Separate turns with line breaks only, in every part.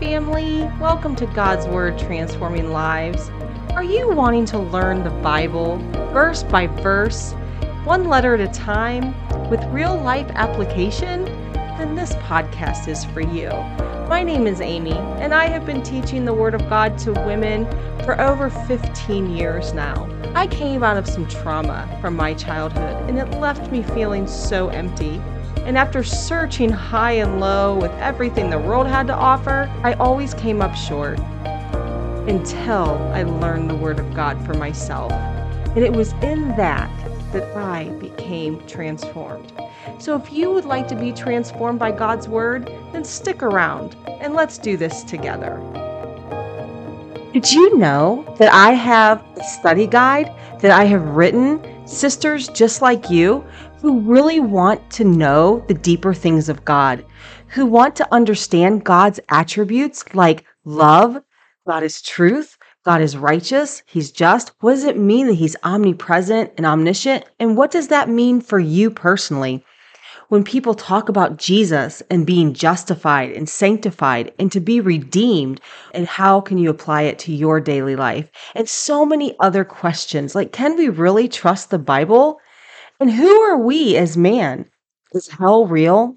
Family. Welcome to God's Word Transforming Lives. Are you wanting to learn the Bible verse by verse, one letter at a time, with real life application? Then this podcast is for you. My name is Amy, and I have been teaching the Word of God to women for over 15 years now. I came out of some trauma from my childhood, and it left me feeling so empty. And after searching high and low with everything the world had to offer, I always came up short until I learned the Word of God for myself. And it was in that that I became transformed. So if you would like to be transformed by God's Word, then stick around and let's do this together. Did you know that I have a study guide that I have written, sisters just like you, who really want to know the deeper things of God, who want to understand God's attributes like love, God is truth, God is righteous, He's just. What does it mean that He's omnipresent and omniscient? And what does that mean for you personally? When people talk about Jesus and being justified and sanctified and to be redeemed, and how can you apply it to your daily life? And so many other questions like, can we really trust the Bible? And who are we as man? Is hell real?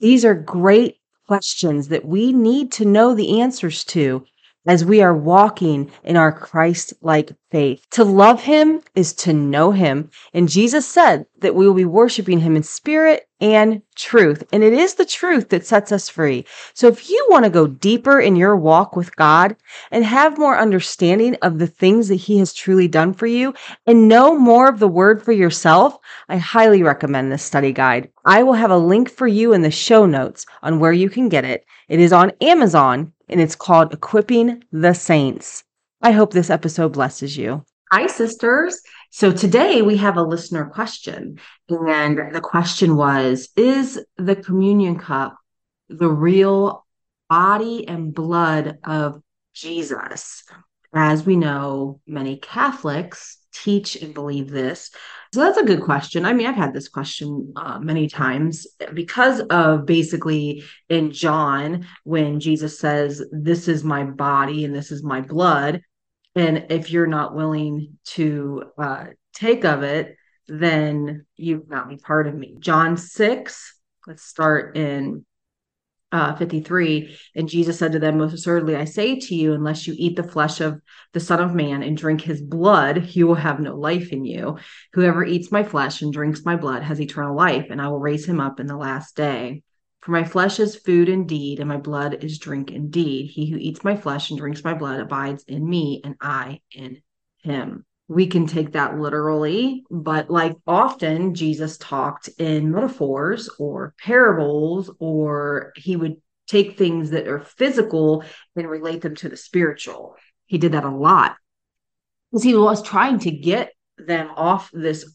These are great questions that we need to know the answers to as we are walking in our Christ like faith. To love him is to know him. And Jesus said that we will be worshiping him in spirit and truth. And it is the truth that sets us free. So if you want to go deeper in your walk with God and have more understanding of the things that he has truly done for you and know more of the word for yourself, I highly recommend this study guide. I will have a link for you in the show notes on where you can get it. It is on Amazon and it's called Equipping the Saints. I hope this episode blesses you. Hi, sisters. So today we have a listener question. And the question was Is the communion cup the real body and blood of Jesus? As we know, many Catholics teach and believe this. So that's a good question. I mean, I've had this question uh, many times because of basically in John when Jesus says, This is my body and this is my blood. And if you're not willing to uh, take of it, then you not be part of me. John 6, let's start in uh, 53 and jesus said to them most assuredly i say to you unless you eat the flesh of the son of man and drink his blood you will have no life in you. Whoever eats my flesh and drinks my blood has eternal life and i will raise him up in the last day. For my flesh is food indeed and my blood is drink indeed. He who eats my flesh and drinks my blood abides in me and i in him we can take that literally, but like often Jesus talked in metaphors or parables, or he would take things that are physical and relate them to the spiritual. He did that a lot because he was trying to get them off this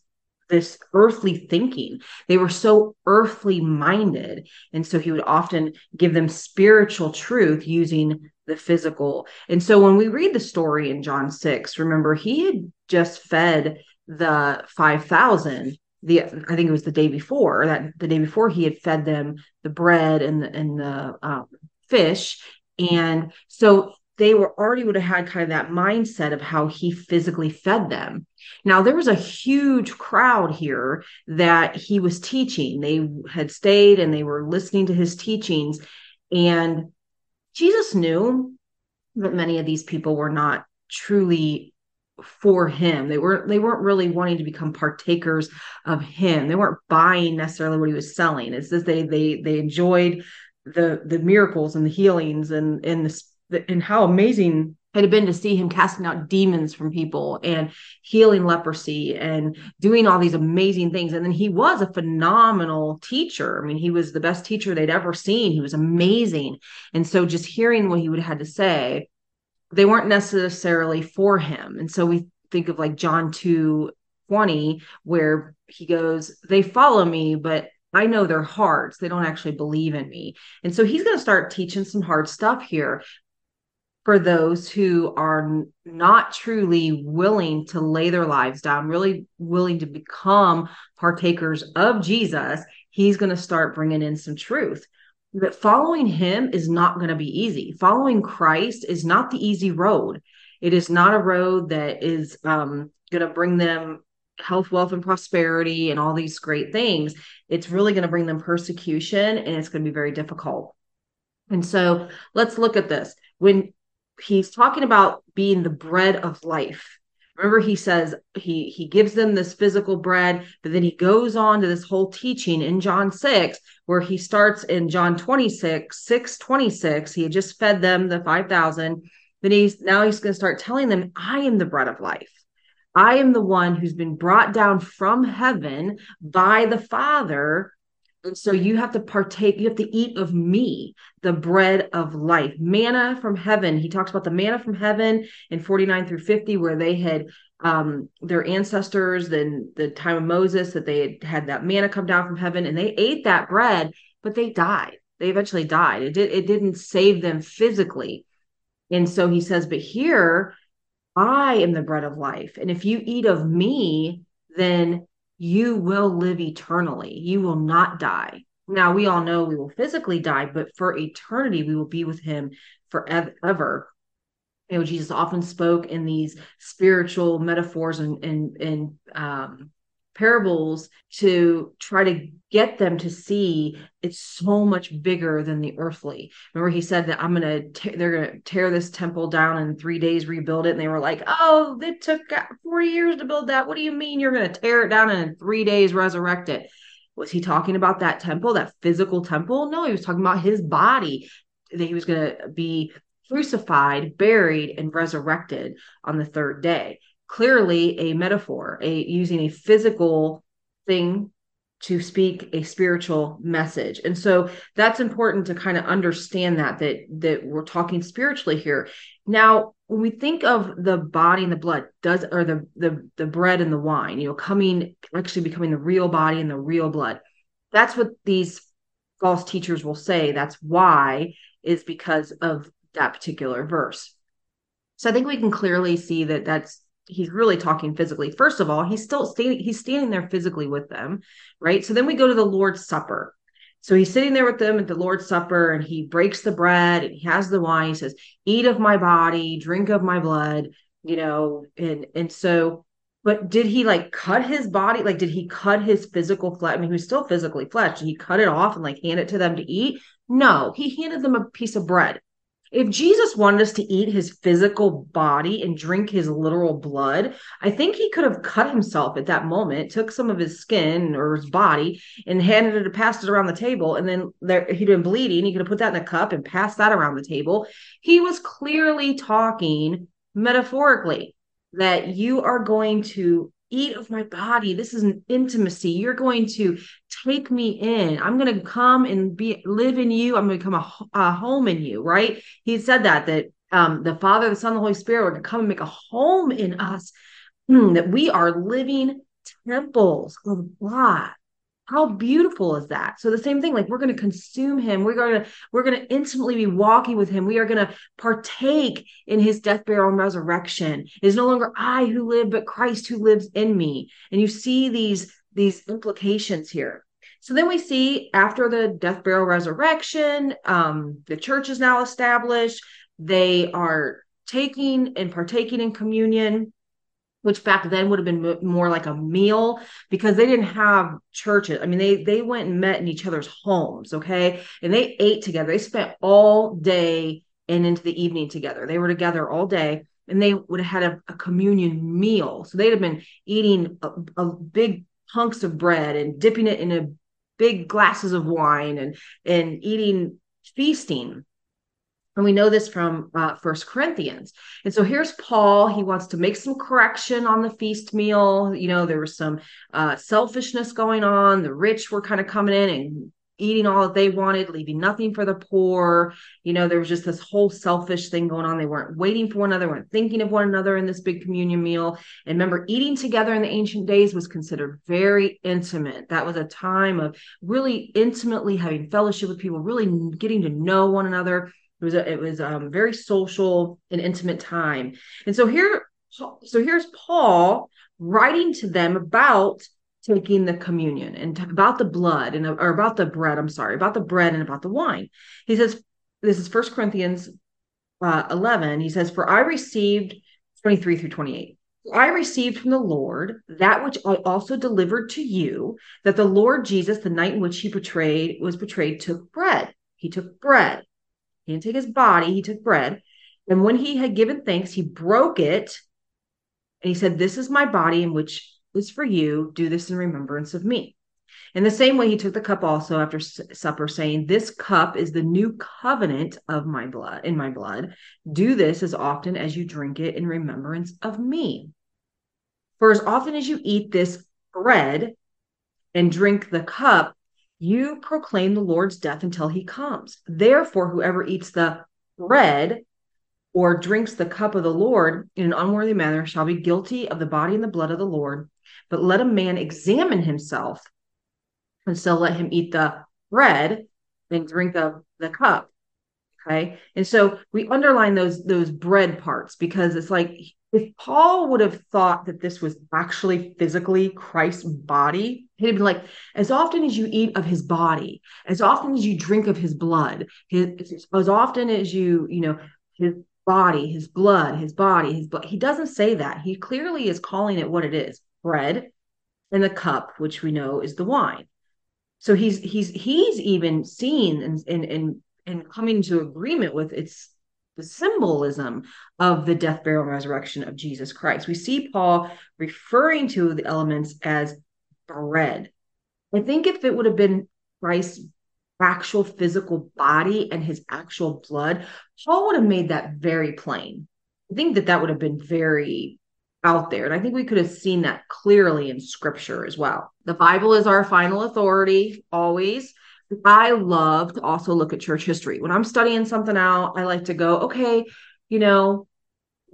this earthly thinking. They were so earthly minded. And so he would often give them spiritual truth using the physical. And so when we read the story in John 6, remember he had just fed the 5,000 the I think it was the day before that the day before he had fed them the bread and the, and the um, fish and so they were already would have had kind of that mindset of how he physically fed them. Now there was a huge crowd here that he was teaching. They had stayed and they were listening to his teachings and Jesus knew that many of these people were not truly for him. They weren't they weren't really wanting to become partakers of him. They weren't buying necessarily what he was selling. It's just they they they enjoyed the the miracles and the healings and and the and how amazing had it had been to see him casting out demons from people and healing leprosy and doing all these amazing things. And then he was a phenomenal teacher. I mean, he was the best teacher they'd ever seen. He was amazing. And so just hearing what he would have had to say, they weren't necessarily for him. And so we think of like John 2 20, where he goes, They follow me, but I know their hearts. They don't actually believe in me. And so he's going to start teaching some hard stuff here for those who are not truly willing to lay their lives down, really willing to become partakers of Jesus, he's going to start bringing in some truth. that following him is not going to be easy. Following Christ is not the easy road. It is not a road that is um, going to bring them health, wealth, and prosperity and all these great things. It's really going to bring them persecution and it's going to be very difficult. And so let's look at this. When he's talking about being the bread of life, remember he says he he gives them this physical bread but then he goes on to this whole teaching in john 6 where he starts in john 26 6 26 he had just fed them the 5000 then he's now he's going to start telling them i am the bread of life. I am the one who's been brought down from heaven by the father and so you have to partake, you have to eat of me, the bread of life. Manna from heaven. He talks about the manna from heaven in 49 through 50, where they had um, their ancestors, then the time of Moses, that they had had that manna come down from heaven and they ate that bread, but they died. They eventually died. It did it didn't save them physically. And so he says, but here I am the bread of life. And if you eat of me, then you will live eternally. You will not die. Now, we all know we will physically die, but for eternity, we will be with him forever. You know, Jesus often spoke in these spiritual metaphors and, and, and um, parables to try to get them to see it's so much bigger than the earthly. Remember, he said that I'm going to, they're to tear this temple down in three days, rebuild it. And they were like, oh, it took 40 years to build that. What do you mean you're to tear it down and in three days resurrect it? Was he talking about that temple, that physical temple? No, he was talking about his body, that he was to be crucified, buried, and resurrected on the third day clearly a metaphor, a using a physical thing to speak a spiritual message. And so that's important to kind of understand that that that we're talking spiritually here. Now, when we think of the body and the blood, does or the the the bread and the wine, you know, coming actually becoming the real body and the real blood. That's what these false teachers will say. That's why is because of that particular verse. So I think we can clearly see that that's he's really talking physically. First of all, he's still standing, he's standing there physically with them, right? So then we go to the Lord's Supper. So he's sitting there with them at the Lord's Supper and he breaks the bread and he has the wine. He says, Eat of my body, drink of my blood, you know, and and so but did he like cut his body? Like, did he cut his physical flesh? I mean, he was still physically flesh. Did he cut it off and like hand it to them to eat? No, he handed them a piece of bread if Jesus wanted us to eat his physical body and drink his literal blood, I think he could have cut himself at that moment, took some of his skin or his body and handed it, passed it around the table. And then there, he'd been bleeding. He could have put that in a cup and passed that around the table. He was clearly talking metaphorically that you are going to eat of my body. This is an intimacy. You're going to take me in. I'm going to come and be live in you. I'm going to come a, a home in you, right? He said that that um, the Father, the Son, the Holy Spirit to come and make a home in us. Mm, that we are living temples of God. How beautiful is that? So the same thing, like we're going to consume him. We're going to we're going to intimately be walking with him. We are going to partake in his death, burial, and resurrection. It is no longer I who live, but Christ who lives in me. And you see these these implications here. So then we see after the death, burial, resurrection, um, the church is now established. They are taking and partaking in communion which back then would have been more like a meal because they didn't have churches. I mean, they they went and met in each other's homes, okay, and they ate together. They spent all day and into the evening together. They were together all day, and they would have had a, a communion meal. So they'd have been eating a, a big hunks of bread and dipping it in a big glasses of wine and and eating feasting and we know this from uh, First Corinthians. And so here's Paul. He wants to make some correction on the feast meal. You know, there was some uh, selfishness going on. The rich were kind of coming in and eating all that they wanted, leaving nothing for the poor. You know, there was just this whole selfish thing going on. They weren't waiting for one another, weren't thinking of one another in this big communion meal. And remember, eating together in the ancient days was considered very intimate. That was a time of really intimately having fellowship with people, really getting to know one another it was a, it was um very social and intimate time. And so here so here's Paul writing to them about taking the communion and about the blood and or about the bread. I'm sorry, about the bread and about the wine. He says, this is First Corinthians uh, 11. He says, For I received 23 through 28. I received from the Lord that which I also delivered to you, that the Lord Jesus, the night in which he betrayed was betrayed, took bread. He took bread. He didn't take his body, he took bread. And when he had given thanks, he broke it. And he said, This is my body in which is for you. Do this in remembrance of me. In the same way, he took the cup also after supper, saying, This cup is the new covenant of my blood, in my blood. Do this as often as you drink it in remembrance of me. For as often as you eat this bread and drink the cup, you proclaim the Lord's death until he comes. Therefore, whoever eats the bread or drinks the cup of the Lord in an unworthy manner shall be guilty of the body and the blood of the Lord. But let a man examine himself, and so let him eat the bread and drink of the cup. Okay. And so we underline those those bread parts because it's like if Paul would have thought that this was actually physically Christ's body, he'd been like, as often as you eat of his body, as often as you drink of his blood, his, as often as you, you know, his body, his blood, his body, his blood. He doesn't say that. He clearly is calling it what it is bread and the cup, which we know is the wine. So he's he's he's even seen and and and, and coming to agreement with its the symbolism of the death, burial, and resurrection of Jesus Christ. We see Paul referring to the elements as bread. I think if it would have been Christ's actual physical body and his actual blood, Paul would have made that very plain. I think that that would have been very out there. And I think we could have seen that clearly in scripture as well. The Bible is our final authority always. I love to also look at church history. When I'm studying something out, I like to go, okay, you know,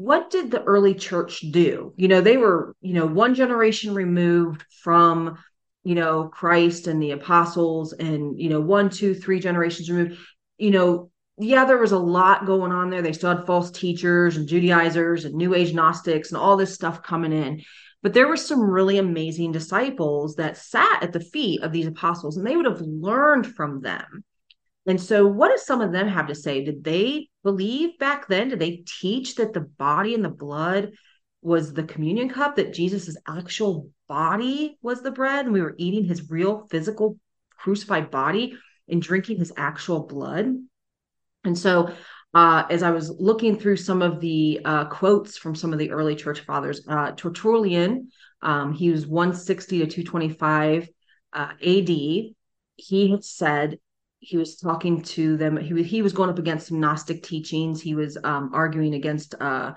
what did the early church do? You know, they were, you know, one generation removed from you know, Christ and the apostles and, you know, one, two, three generations removed, you know, yeah, there was a lot going on there. They still had false teachers and Judaizers and New Age Gnostics and all this stuff coming in. But there were some really amazing disciples that sat at the feet of these apostles and they would have learned from them. And so, what does some of them have to say? Did they believe back then? Did they teach that the body and the blood was the communion cup, that Jesus's actual body was the bread and we were eating his real physical crucified body and drinking his actual blood. And so, uh, as I was looking through some of the uh, quotes from some of the early church fathers, uh, Tertullian, um, he was 160 to 225 uh, AD. He said he was talking to them. He, he was going up against some Gnostic teachings. He was um, arguing against uh,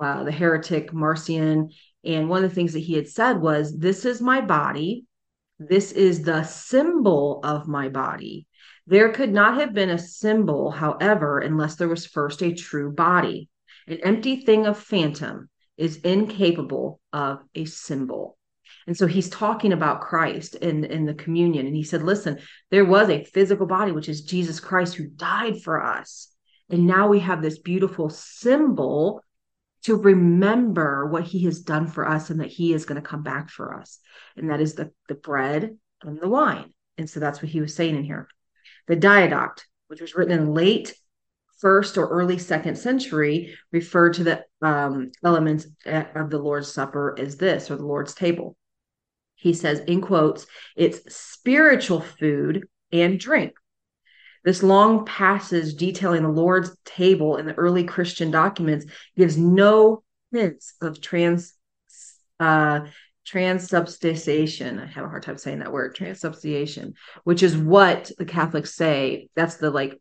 uh, the heretic Marcion, and one of the things that he had said was, This is my body. This is the symbol of my body. There could not have been a symbol, however, unless there was first a true body. An empty thing of phantom is incapable of a symbol. And so he's talking about Christ in, in the communion. And he said, Listen, there was a physical body, which is Jesus Christ, who died for us. And now we have this beautiful symbol to remember what he has done for us and that he is going to come back for us. And that is the, the bread and the wine. And so that's what he was saying in here. The diadoct, which was written in late first or early second century, referred to the um, elements of the Lord's Supper as this or the Lord's table. He says, in quotes, it's spiritual food and drink this long passage detailing the Lord's table in the early Christian documents gives no hints of trans uh, transubstantiation. I have a hard time saying that word, transubstantiation, which is what the Catholics say. That's the like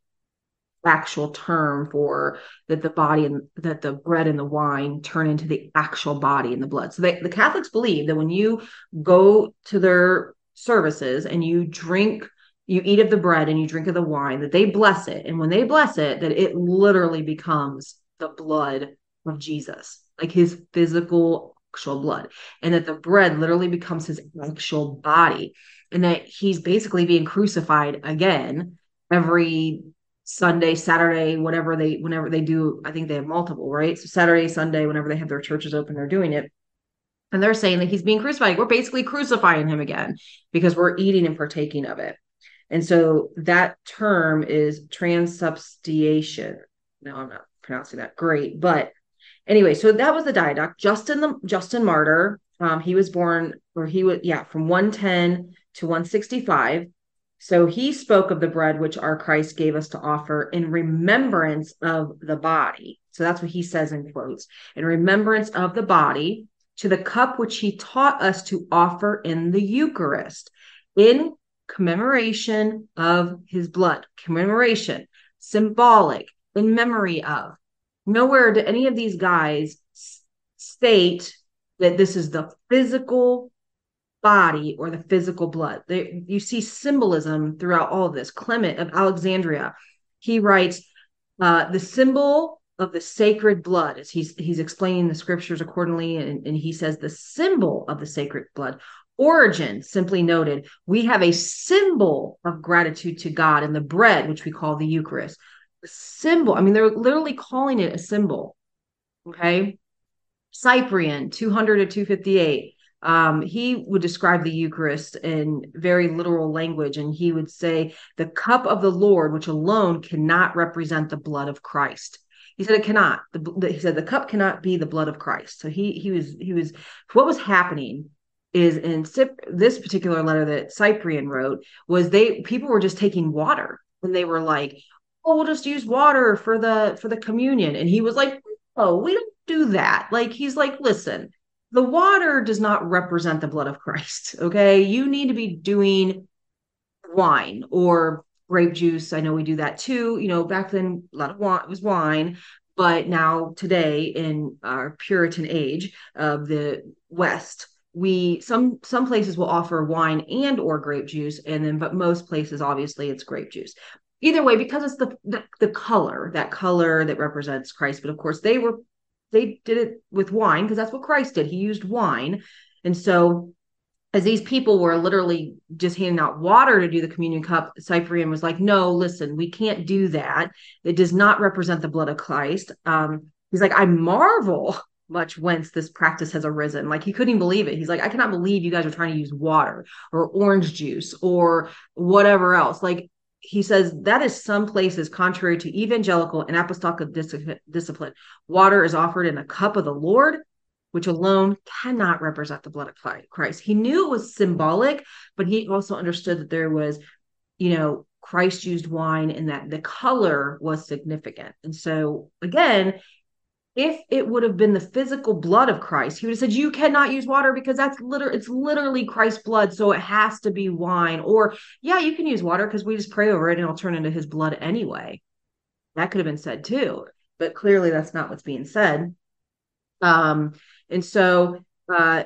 actual term for that the body and that the bread and the wine turn into the actual body and the blood. So they, the Catholics believe that when you go to their services and you drink you eat of the bread and you drink of the wine, that they bless it. And when they bless it, that it literally becomes the blood of Jesus, like his physical actual blood. And that the bread literally becomes his actual body. And that he's basically being crucified again every Sunday, Saturday, whatever they whenever they do, I think they have multiple, right? So Saturday, Sunday, whenever they have their churches open, they're doing it. And they're saying that he's being crucified. We're basically crucifying him again because we're eating and partaking of it. And so that term is transubstantiation. No, I'm not pronouncing that great, but anyway, so that was the diadoc. Justin the Justin Martyr, um, he was born, or he was, yeah, from 110 to 165. So he spoke of the bread which our Christ gave us to offer in remembrance of the body. So that's what he says in quotes in remembrance of the body, to the cup which he taught us to offer in the Eucharist, in commemoration of his blood. Commemoration, symbolic, in memory of. Nowhere do any of these guys state that this is the physical body or the physical blood. You see symbolism throughout all of this. Clement of Alexandria, he writes, uh, the symbol of the sacred blood as he's he's explaining the scriptures accordingly and, and he says the symbol of the sacred blood Origen simply noted, we have a symbol of gratitude to God in the bread, which we call the Eucharist. The symbol, I mean, they're literally calling it a symbol. Okay. Cyprian, 200 to 258. Um, he would describe the Eucharist in very literal language, and he would say, The cup of the Lord, which alone cannot represent the blood of Christ. He said it cannot. The, the, he said the cup cannot be the blood of Christ. So he he was he was what was happening is in this particular letter that Cyprian wrote was they people were just taking water and they were like, "Oh, we'll just use water for the for the communion," and he was like, "Oh, we don't do that." Like he's like, "Listen, the water does not represent the blood of Christ. Okay, you need to be doing wine or grape juice. I know we do that too. You know, back then a lot of wine was wine, but now today in our Puritan age of the West, we some some places will offer wine and or grape juice and then but most places obviously it's grape juice either way because it's the, the the, color that color that represents christ but of course they were they did it with wine because that's what christ did he used wine and so as these people were literally just handing out water to do the communion cup cyprian was like no listen we can't do that it does not represent the blood of christ um he's like i marvel much whence this practice has arisen. Like he couldn't believe it. He's like, I cannot believe you guys are trying to use water or orange juice or whatever else. Like he says, that is some places contrary to evangelical and apostolic discipline. Water is offered in a cup of the Lord, which alone cannot represent the blood of Christ. He knew it was symbolic, but he also understood that there was, you know, Christ used wine and that the color was significant. And so again, if it would have been the physical blood of Christ, he would have said, You cannot use water because that's literally it's literally Christ's blood, so it has to be wine. Or, yeah, you can use water because we just pray over it and it'll turn into his blood anyway. That could have been said too, but clearly that's not what's being said. Um, and so uh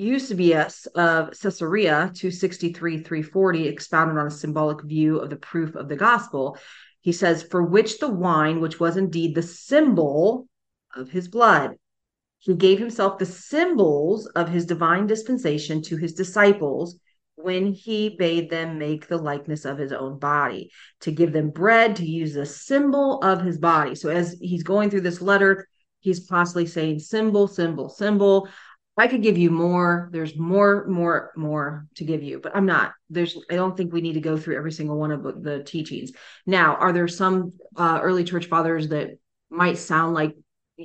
Eusebius of Caesarea 263 340 expounded on a symbolic view of the proof of the gospel. He says, For which the wine, which was indeed the symbol of his blood. He gave himself the symbols of his divine dispensation to his disciples when he bade them make the likeness of his own body, to give them bread, to use the symbol of his body. So as he's going through this letter, he's constantly saying symbol, symbol, symbol. I could give you more. There's more, more, more to give you, but I'm not. There's. I don't think we need to go through every single one of the teachings. Now, are there some uh, early church fathers that might sound like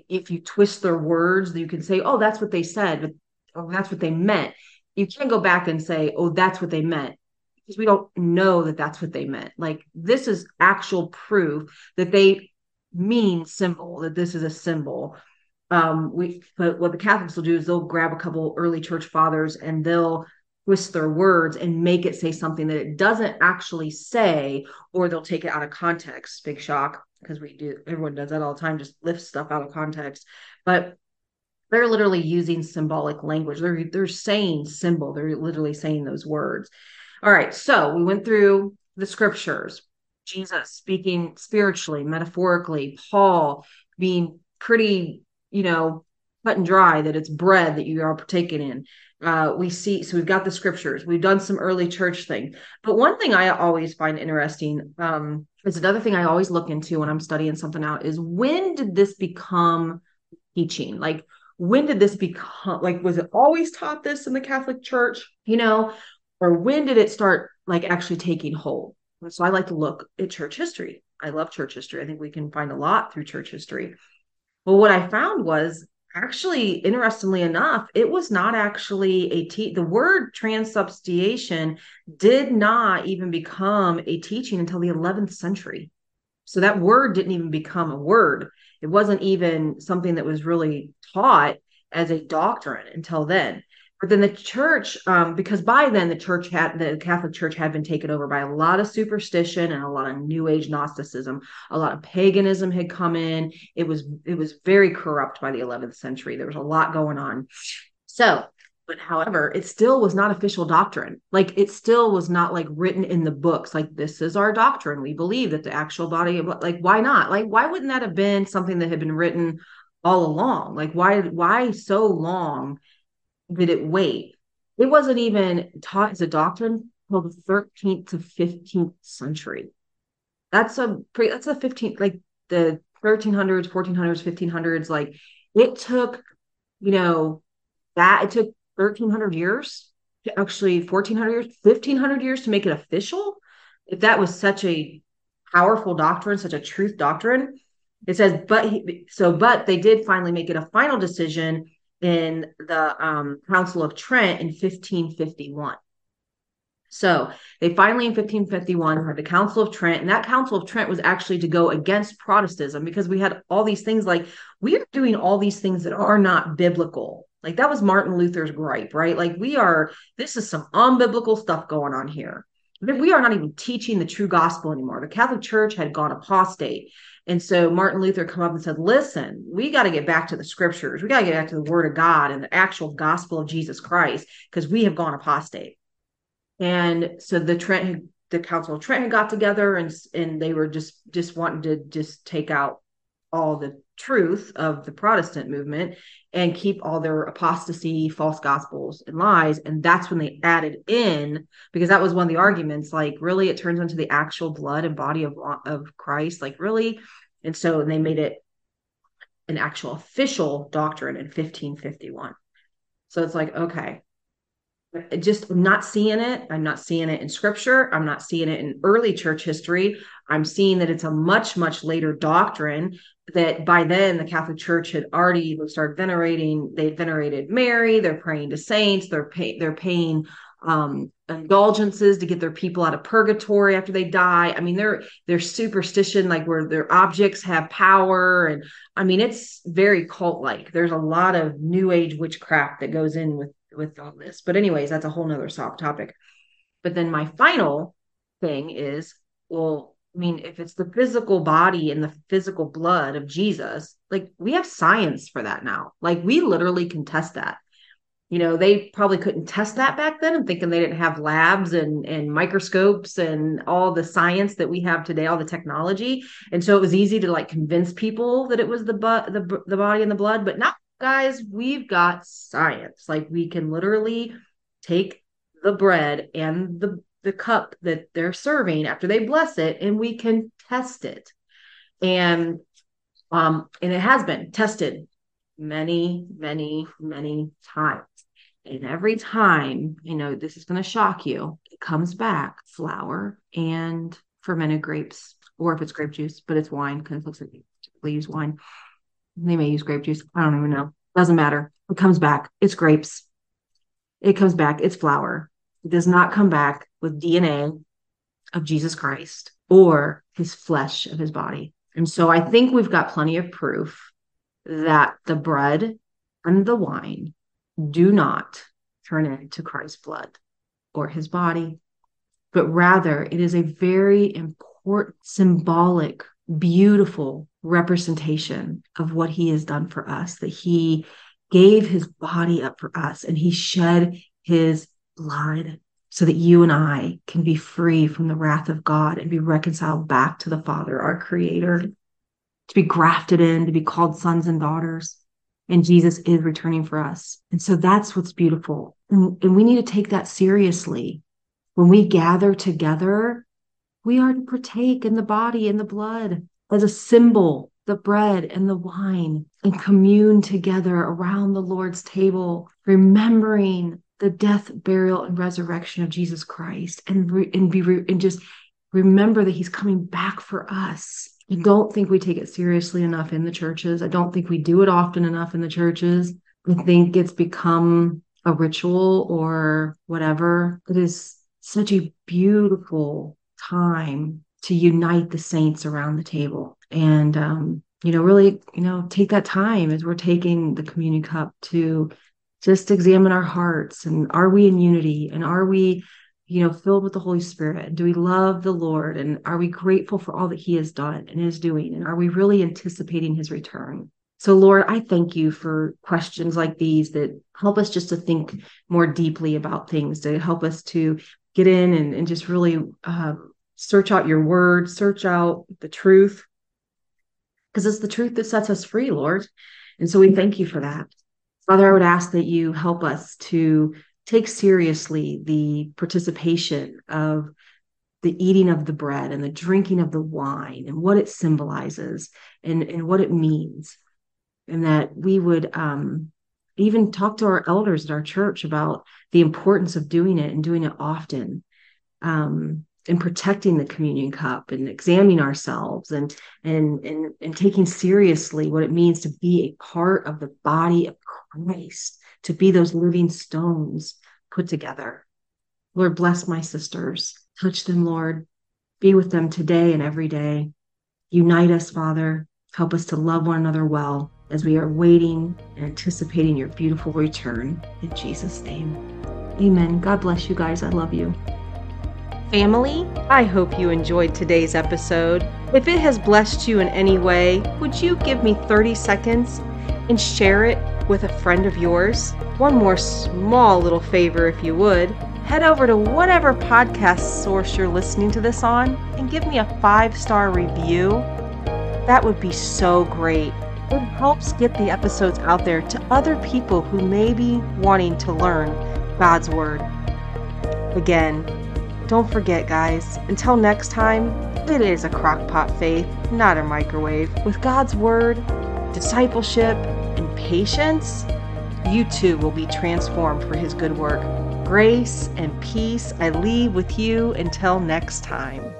if you twist their words, you can say, oh, that's what they said, but oh, that's what they meant. You can't go back and say, oh, that's what they meant because we don't know that that's what they meant. Like this is actual proof that they mean symbol, that this is a symbol. Um, we but what the Catholics will do is they'll grab a couple early church fathers and they'll twist their words and make it say something that it doesn't actually say, or they'll take it out of context. Big shock because we do everyone does that all the time just lift stuff out of context. But they're literally using symbolic language. They're they're saying symbol. They're literally saying those words. All right so we went through the scriptures. Jesus speaking spiritually metaphorically paul being pretty you know cut and dry that it's bread that you are partaking in uh, we see so we've got the scriptures we've done some early church thing but one thing i always find interesting um, is another thing i always look into when i'm studying something out is when did this become teaching like when did this become like was it always taught this in the Catholic Church, you know, or when did it start like actually taking hold? So I like to look at church history. I love church history. I think we can find a lot through church history. Well, what I found was actually, interestingly enough, it was not actually a te- the word transubstantiation did not even become a teaching until the 11th century. So that word didn't even become a word. It wasn't even something that was really taught as a doctrine until then. Then the church, um, because by then the church had the Catholic Church had been taken over by a lot of superstition and a lot of New Age Gnosticism. A lot of paganism had come in. It was it was very corrupt by the 11th century. There was a lot going on. So but however it still was not official doctrine like it still was not like written in the books like this is our doctrine we believe that the actual body like why not like why wouldn't that have been something that had been written all along like why why so long did it wait. It wasn't even taught as a doctrine until the 13th to 15th century. That's a pre that's a 15th like the 1300s 1400s 1500s like it took you know that it took 1300 years to actually 1400 years 1500 years to make it official. If that was such a powerful doctrine such a truth doctrine it says but he, so but they did finally make it a final decision in the um, council of trent in 1551 so they finally in 1551 had the Council of Trent, and that Council of Trent was actually to go against Protestantism because we had all these things like we are doing all these things that are not biblical. Like that was Martin Luther's gripe, right? Like we are, this is some unbiblical stuff going on here. We are not even teaching the true gospel anymore. The Catholic Church had gone apostate. And so Martin Luther come up and said, listen, we got to get back to the scriptures. We got to get back to the word of God and the actual gospel of Jesus Christ because we have gone apostate. And so the Trent, the Council of Trent got together and, and they were just, just wanting to just take out all the truth of the Protestant movement and keep all their apostasy, false gospels, and lies. And that's when they added in, because that was one of the arguments like, really, it turns into the actual blood and body of, of Christ. Like, really? And so they made it an actual official doctrine in 1551. So it's like, okay, just I'm not seeing it. I'm not seeing it in scripture. I'm not seeing it in early church history. I'm seeing that it's a much, much later doctrine that by then the Catholic Church had already started venerating, they venerated Mary, they're praying to saints, they're pay, they're paying um, indulgences to get their people out of purgatory after they die. I mean, they're they're superstition, like where their objects have power, and I mean, it's very cult like. There's a lot of new age witchcraft that goes in with with all this. But anyways, that's a whole nother soft topic. But then my final thing is, well, I mean, if it's the physical body and the physical blood of Jesus, like we have science for that now. Like we literally can test that. You know, they probably couldn't test that back then. I'm thinking they didn't have labs and and microscopes and all the science that we have today, all the technology. And so it was easy to like convince people that it was the but the the body and the blood, but not guys, we've got science. Like we can literally take the bread and the the cup that they're serving after they bless it and we can test it. And um and it has been tested many many many times. And every time, you know, this is going to shock you, it comes back flour and fermented grapes, or if it's grape juice, but it's wine because it looks like they use wine. They may use grape juice. I don't even know. Doesn't matter. It comes back. It's grapes. It comes back. It's flour. It does not come back with DNA of Jesus Christ or his flesh of his body. And so I think we've got plenty of proof that the bread and the wine do not turn into Christ's blood or his body, but rather it is a very important, symbolic, beautiful representation of what he has done for us, that he gave his body up for us and he shed his blood so that you and I can be free from the wrath of God and be reconciled back to the Father, our creator, to be grafted in, to be called sons and daughters. And Jesus is returning for us. And so that's what's beautiful. And, and we need to take that seriously. When we gather together, we are to partake in the body and the blood as a symbol the bread and the wine and commune together around the Lord's table, remembering the death, burial, and resurrection of Jesus Christ, and re- and be re- and just remember that He's coming back for us. I don't think we take it seriously enough in the churches. I don't think we do it often enough in the churches. I think it's become a ritual or whatever. It is such a beautiful time to unite the saints around the table. And um, you know really you know take that time as we're taking the communion cup to just examine our hearts and are we in unity and are we you know filled with the holy spirit? Do we love the lord? And are we grateful for all that he has done and is doing? And are we really anticipating his return? So lord i thank you for questions like these that help us just to think more deeply about things to help us to get in and, and just really uh, search out your word search out the truth because it's the truth that sets us free lord and so we thank you for that Father, I would ask that you help us to take seriously the participation of the eating of the bread and the drinking of the wine and what it symbolizes and, and what it means. And that we would um, even talk to our elders at our church about the importance of doing it and doing it often. Um, and protecting the communion cup and examining ourselves and and and and taking seriously what it means to be a part of the body of Christ, to be those living stones put together. Lord, bless my sisters. Touch them, Lord. Be with them today and every day. Unite us, Father. Help us to love one another well as we are waiting and anticipating your beautiful return. In Jesus' name. Amen. God bless you guys. I love you. Family, I hope you enjoyed today's episode. If it has blessed you in any way, would you give me 30 seconds and share it with a friend of yours? One more small little favor, if you would. Head over to whatever podcast source you're listening to this on and give me a five star review. That would be so great. It helps get the episodes out there to other people who may be wanting to learn God's Word. Again, don't forget, guys, until next time, it is a crockpot faith, not a microwave. With God's Word, discipleship, and patience, you too will be transformed for His good work. Grace and peace I leave with you until next time.